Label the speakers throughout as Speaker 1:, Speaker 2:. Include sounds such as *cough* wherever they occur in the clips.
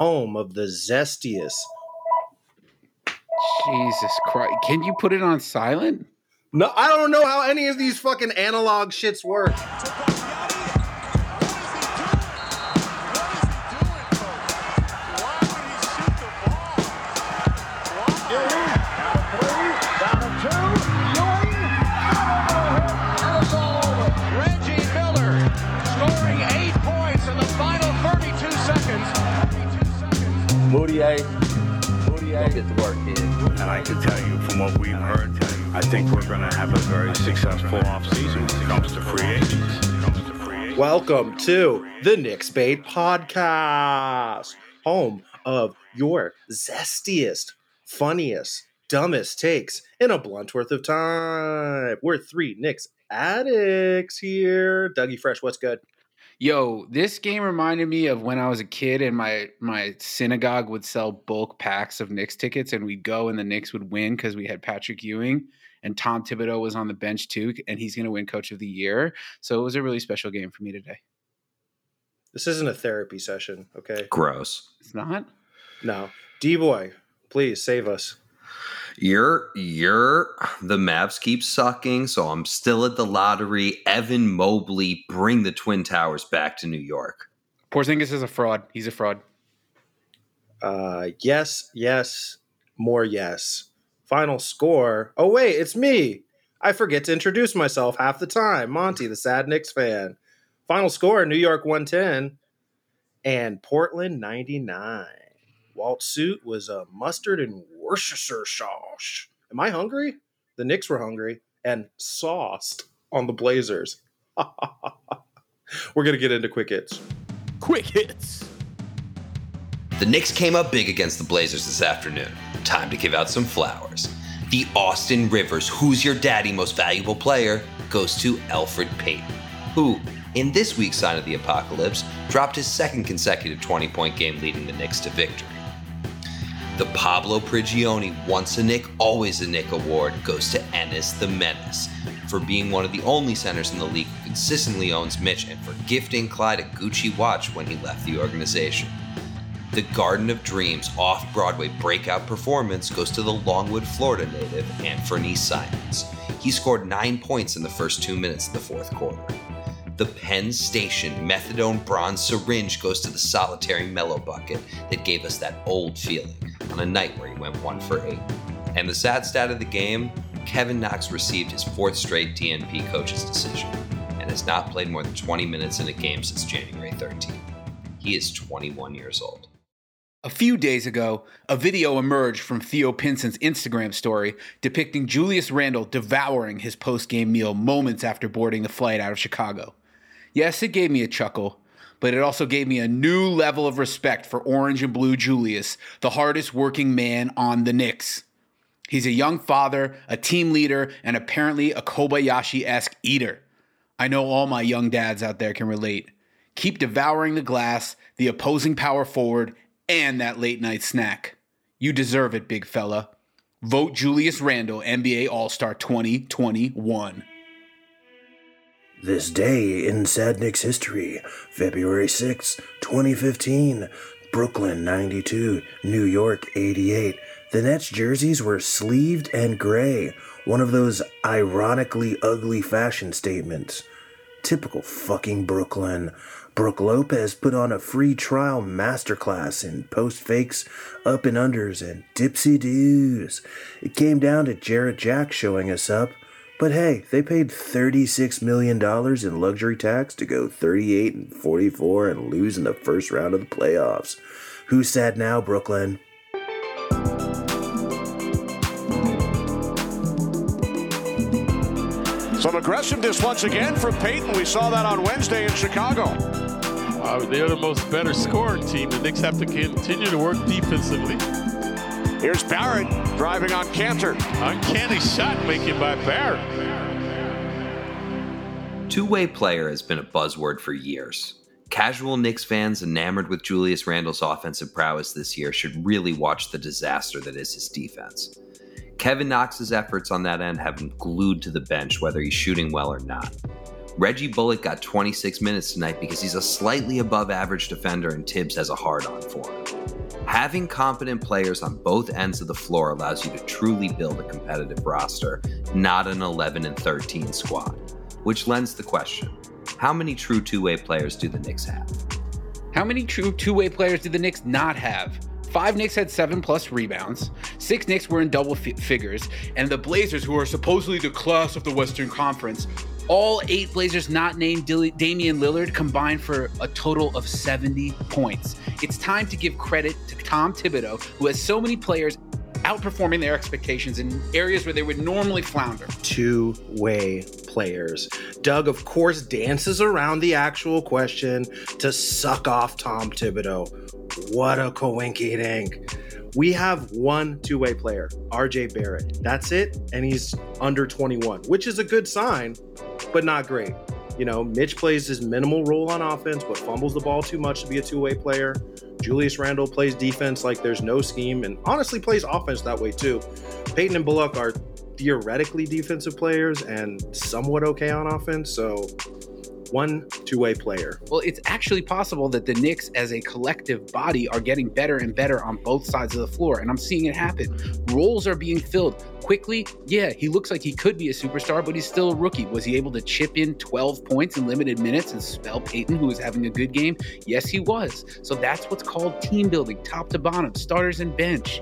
Speaker 1: home of the zestiest.
Speaker 2: Jesus Christ. Can you put it on silent?
Speaker 1: No, I don't know how any of these fucking analog shits work.
Speaker 3: Reggie
Speaker 4: Moutier.
Speaker 5: Get to work, kid.
Speaker 6: And I can tell you from what we've heard, I think we're going to have a very successful offseason when it comes to free agents. When it comes to free agents.
Speaker 1: Welcome to the Knicks Bait Podcast, home of your zestiest, funniest, dumbest takes in a blunt worth of time. We're three Knicks addicts here. Dougie Fresh, what's good?
Speaker 2: Yo, this game reminded me of when I was a kid and my my synagogue would sell bulk packs of Knicks tickets and we'd go and the Knicks would win because we had Patrick Ewing and Tom Thibodeau was on the bench too and he's going to win coach of the year. So it was a really special game for me today.
Speaker 1: This isn't a therapy session, okay?
Speaker 5: Gross.
Speaker 2: It's not?
Speaker 1: No. D boy, please save us.
Speaker 5: You're you're the Mavs keep sucking, so I'm still at the lottery. Evan Mobley, bring the Twin Towers back to New York.
Speaker 2: Porzingis is a fraud. He's a fraud.
Speaker 1: Uh, yes, yes, more yes. Final score. Oh, wait, it's me. I forget to introduce myself half the time. Monty, the sad Knicks fan. Final score New York 110 and Portland 99. Walt suit was a mustard and Worcestershire sauce. Am I hungry? The Knicks were hungry and sauced on the Blazers. *laughs* We're going to get into quick hits.
Speaker 4: Quick hits.
Speaker 5: The Knicks came up big against the Blazers this afternoon. Time to give out some flowers. The Austin Rivers Who's Your Daddy Most Valuable Player goes to Elfrid Payton, who, in this week's Sign of the Apocalypse, dropped his second consecutive 20 point game leading the Knicks to victory. The Pablo Prigioni Once a Knick, Always a Knick award goes to Enes the Menace for being one of the only centers in the league who consistently owns Mitch and for gifting Clyde a Gucci watch when he left the organization. The Garden of Dreams off Broadway breakout performance goes to the Longwood, Florida native Anfernee Simons. He scored nine points in the first two minutes of the fourth quarter. The Penn Station methadone bronze syringe goes to the solitary Melo bucket that gave us that old feeling on a night where he went one for eight. And the sad stat of the game Kevin Knox received his fourth straight DNP coach's decision and has not played more than 20 minutes in a game since January 13. He is 21 years old.
Speaker 2: A few days ago, a video emerged from Theo Pinson's Instagram story depicting Julius Randle devouring his post game meal moments after boarding the flight out of Chicago. Yes, it gave me a chuckle, but it also gave me a new level of respect for Orange and Blue Julius, the hardest working man on the Knicks. He's a young father, a team leader, and apparently a Kobayashi esque eater. I know all my young dads out there can relate. Keep devouring the glass, the opposing power forward, and that late night snack. You deserve it, big fella. Vote Julius Randle NBA All Star 2021.
Speaker 7: This day in Sad Knicks history, February 6, 2015, Brooklyn 92, New York 88. The Nets jerseys were sleeved and gray, one of those ironically ugly fashion statements. Typical fucking Brooklyn. Brook Lopez put on a free trial masterclass in post fakes, up and unders, and dipsy doos. It came down to Jarrett Jack showing us up. But hey, they paid $36 million in luxury tax to go 38 and 44 and lose in the first round of the playoffs. Who's sad now, Brooklyn?
Speaker 3: Some aggressiveness once again from Payton. We saw that on Wednesday in Chicago.
Speaker 4: Uh, they're the most better scoring team. The Knicks have to continue to work defensively.
Speaker 3: Here's Barrett driving on Kanter.
Speaker 4: Uncanny shot making by Barrett.
Speaker 5: Two way player has been a buzzword for years. Casual Knicks fans enamored with Julius Randle's offensive prowess this year should really watch the disaster that is his defense. Kevin Knox's efforts on that end have him glued to the bench, whether he's shooting well or not. Reggie Bullock got 26 minutes tonight because he's a slightly above average defender and Thibs has a hard on for him. Having competent players on both ends of the floor allows you to truly build a competitive roster, not an 11 and 13 squad. Which lends the question how many true two way players do the Knicks have?
Speaker 2: How many true two way players did the Knicks not have? Five Knicks had seven plus rebounds. Six Knicks were in double fi- figures. And the Blazers, who are supposedly the class of the Western Conference, all eight Blazers not named Dil- Damian Lillard combined for a total of 70 points. It's time to give credit to Tom Thibodeau, who has so many players outperforming their expectations in areas where they would normally flounder.
Speaker 1: Two way players. Doug, of course, dances around the actual question to suck off Tom Thibodeau. What a coinkydink. We have one two way player, RJ Barrett. That's it. And he's under 21, which is a good sign, but not great. You know, Mitch plays his minimal role on offense, but fumbles the ball too much to be a two way player. Julius Randle plays defense like there's no scheme and honestly plays offense that way too. Payton and Bullock are theoretically defensive players and somewhat okay on offense. So, one two way player.
Speaker 2: Well, it's actually possible that the Knicks as a collective body are getting better and better on both sides of the floor. And I'm seeing it happen. Roles are being filled quickly. Yeah, he looks like he could be a superstar, but he's still a rookie. Was he able to chip in 12 points in limited minutes and spell Payton, who was having a good game? Yes, he was. So that's what's called team building, top to bottom, starters and bench.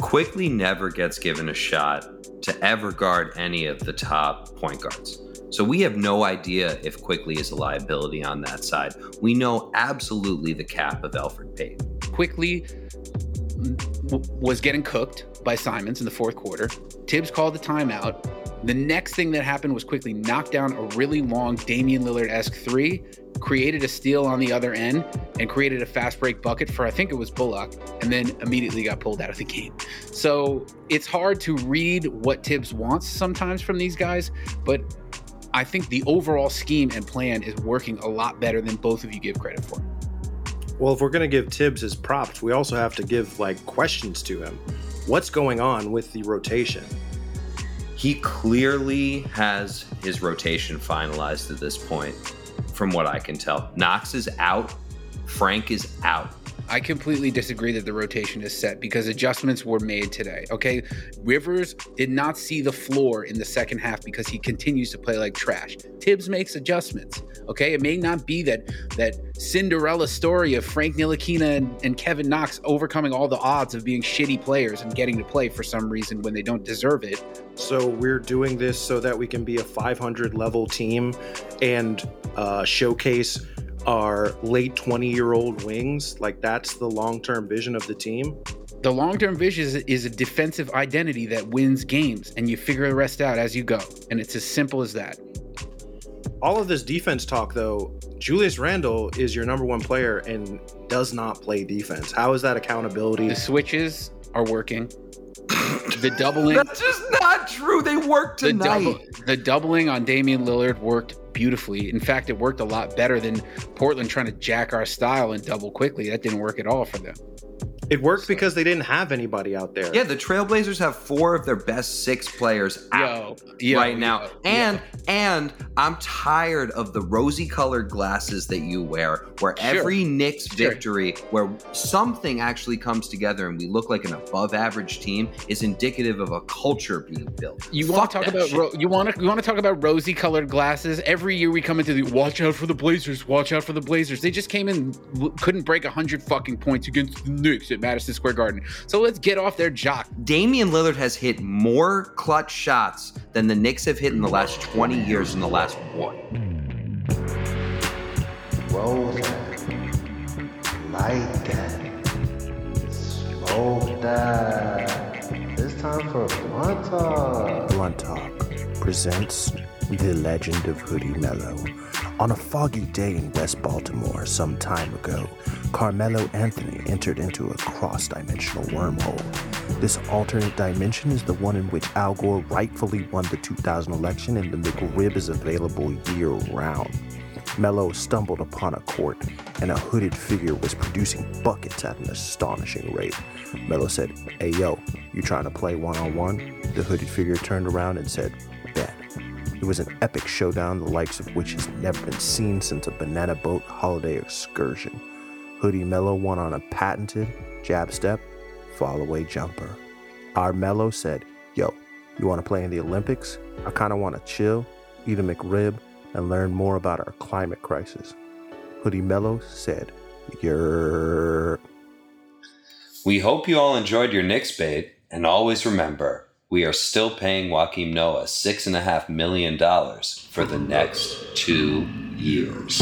Speaker 5: Quickley never gets given a shot to ever guard any of the top point guards. So we have no idea if Quickley is a liability on that side. We know absolutely the cap of Elfrid Payton.
Speaker 2: Quickley was getting cooked by Simons in the fourth quarter. Thibs called the timeout. The next thing that happened was Quickley knocked down a really long Damian Lillard esque three, created a steal on the other end, and created a fast break bucket for I think it was Bullock, and then immediately got pulled out of the game. So it's hard to read what Thibs wants sometimes from these guys, but I think the overall scheme and plan is working a lot better than both of you give credit for.
Speaker 1: Well, if we're going to give Thibs his props, we also have to give like questions to him. What's going on with the rotation?
Speaker 5: He clearly has his rotation finalized at this point, from what I can tell. Knox is out, Frank is out.
Speaker 2: I completely disagree that the rotation is set because adjustments were made today. Okay. Rivers did not see the floor in the second half because he continues to play like trash. Thibs makes adjustments. Okay. It may not be that that Cinderella story of Frank Ntilikina and, and Kevin Knox overcoming all the odds of being shitty players and getting to play for some reason when they don't deserve it.
Speaker 1: So we're doing this so that we can be a 500 level team and uh, showcase our late 20 year old wings. Like that's the long term vision of the team.
Speaker 2: The long term vision is, is a defensive identity that wins games, and you figure the rest out as you go. And it's as simple as that.
Speaker 1: All of this defense talk, though, Julius Randle is your number one player and does not play defense. How is that accountability?
Speaker 2: The switches are working. The doubling.
Speaker 5: That's just not true. They worked
Speaker 2: the,
Speaker 5: tonight.
Speaker 2: the doubling on Damian Lillard worked beautifully. In fact, it worked a lot better than Portland trying to jack our style and double quickly. That didn't work at all for them.
Speaker 1: It worked because they didn't have anybody out there.
Speaker 5: Yeah, the Trailblazers have four of their best six players out
Speaker 2: Yo, yo,
Speaker 5: right now.
Speaker 2: yo,
Speaker 5: and
Speaker 2: yo.
Speaker 5: and I'm tired of the rosy colored glasses that you wear where
Speaker 2: Sure.
Speaker 5: every Knicks
Speaker 2: Sure.
Speaker 5: victory where something actually comes together and we look like an above average team is indicative of a culture being built.
Speaker 2: You want to talk about ro- you want to you want to talk about rosy colored glasses? Every year we come into the watch out for the Blazers, watch out for the Blazers. They just came in couldn't break 100 fucking points against the Knicks at Madison Square Garden. So let's get off their jock.
Speaker 5: Damian Lillard has hit more clutch shots than the Knicks have hit in the last 20 years in the last one.
Speaker 8: Roll that. Light that. Smoke that. It's time for blunt talk.
Speaker 7: Blunt Talk presents The Legend of Hoodie Melo. On a foggy day in West Baltimore some time ago, Carmelo Anthony entered into a cross dimensional wormhole. This alternate dimension is the one in which Al Gore rightfully won the 2000 election and the McRib is available year round. Melo stumbled upon a court, and a hooded figure was producing buckets at an astonishing rate. Melo said, Hey yo, you trying to play one on one? The hooded figure turned around and said. It was an epic showdown, the likes of which has never been seen since a banana boat holiday excursion. Hoodie Melo won on a patented jab step, fall away jumper. Our Melo said, Yo, you want to play in the Olympics? I kind of want to chill, eat a McRib, and learn more about our climate crisis. Hoodie Melo said, You're.
Speaker 5: We hope you all enjoyed your Knicks bait, and always remember, we are still paying Joakim Noah $6.5 million for the next two years.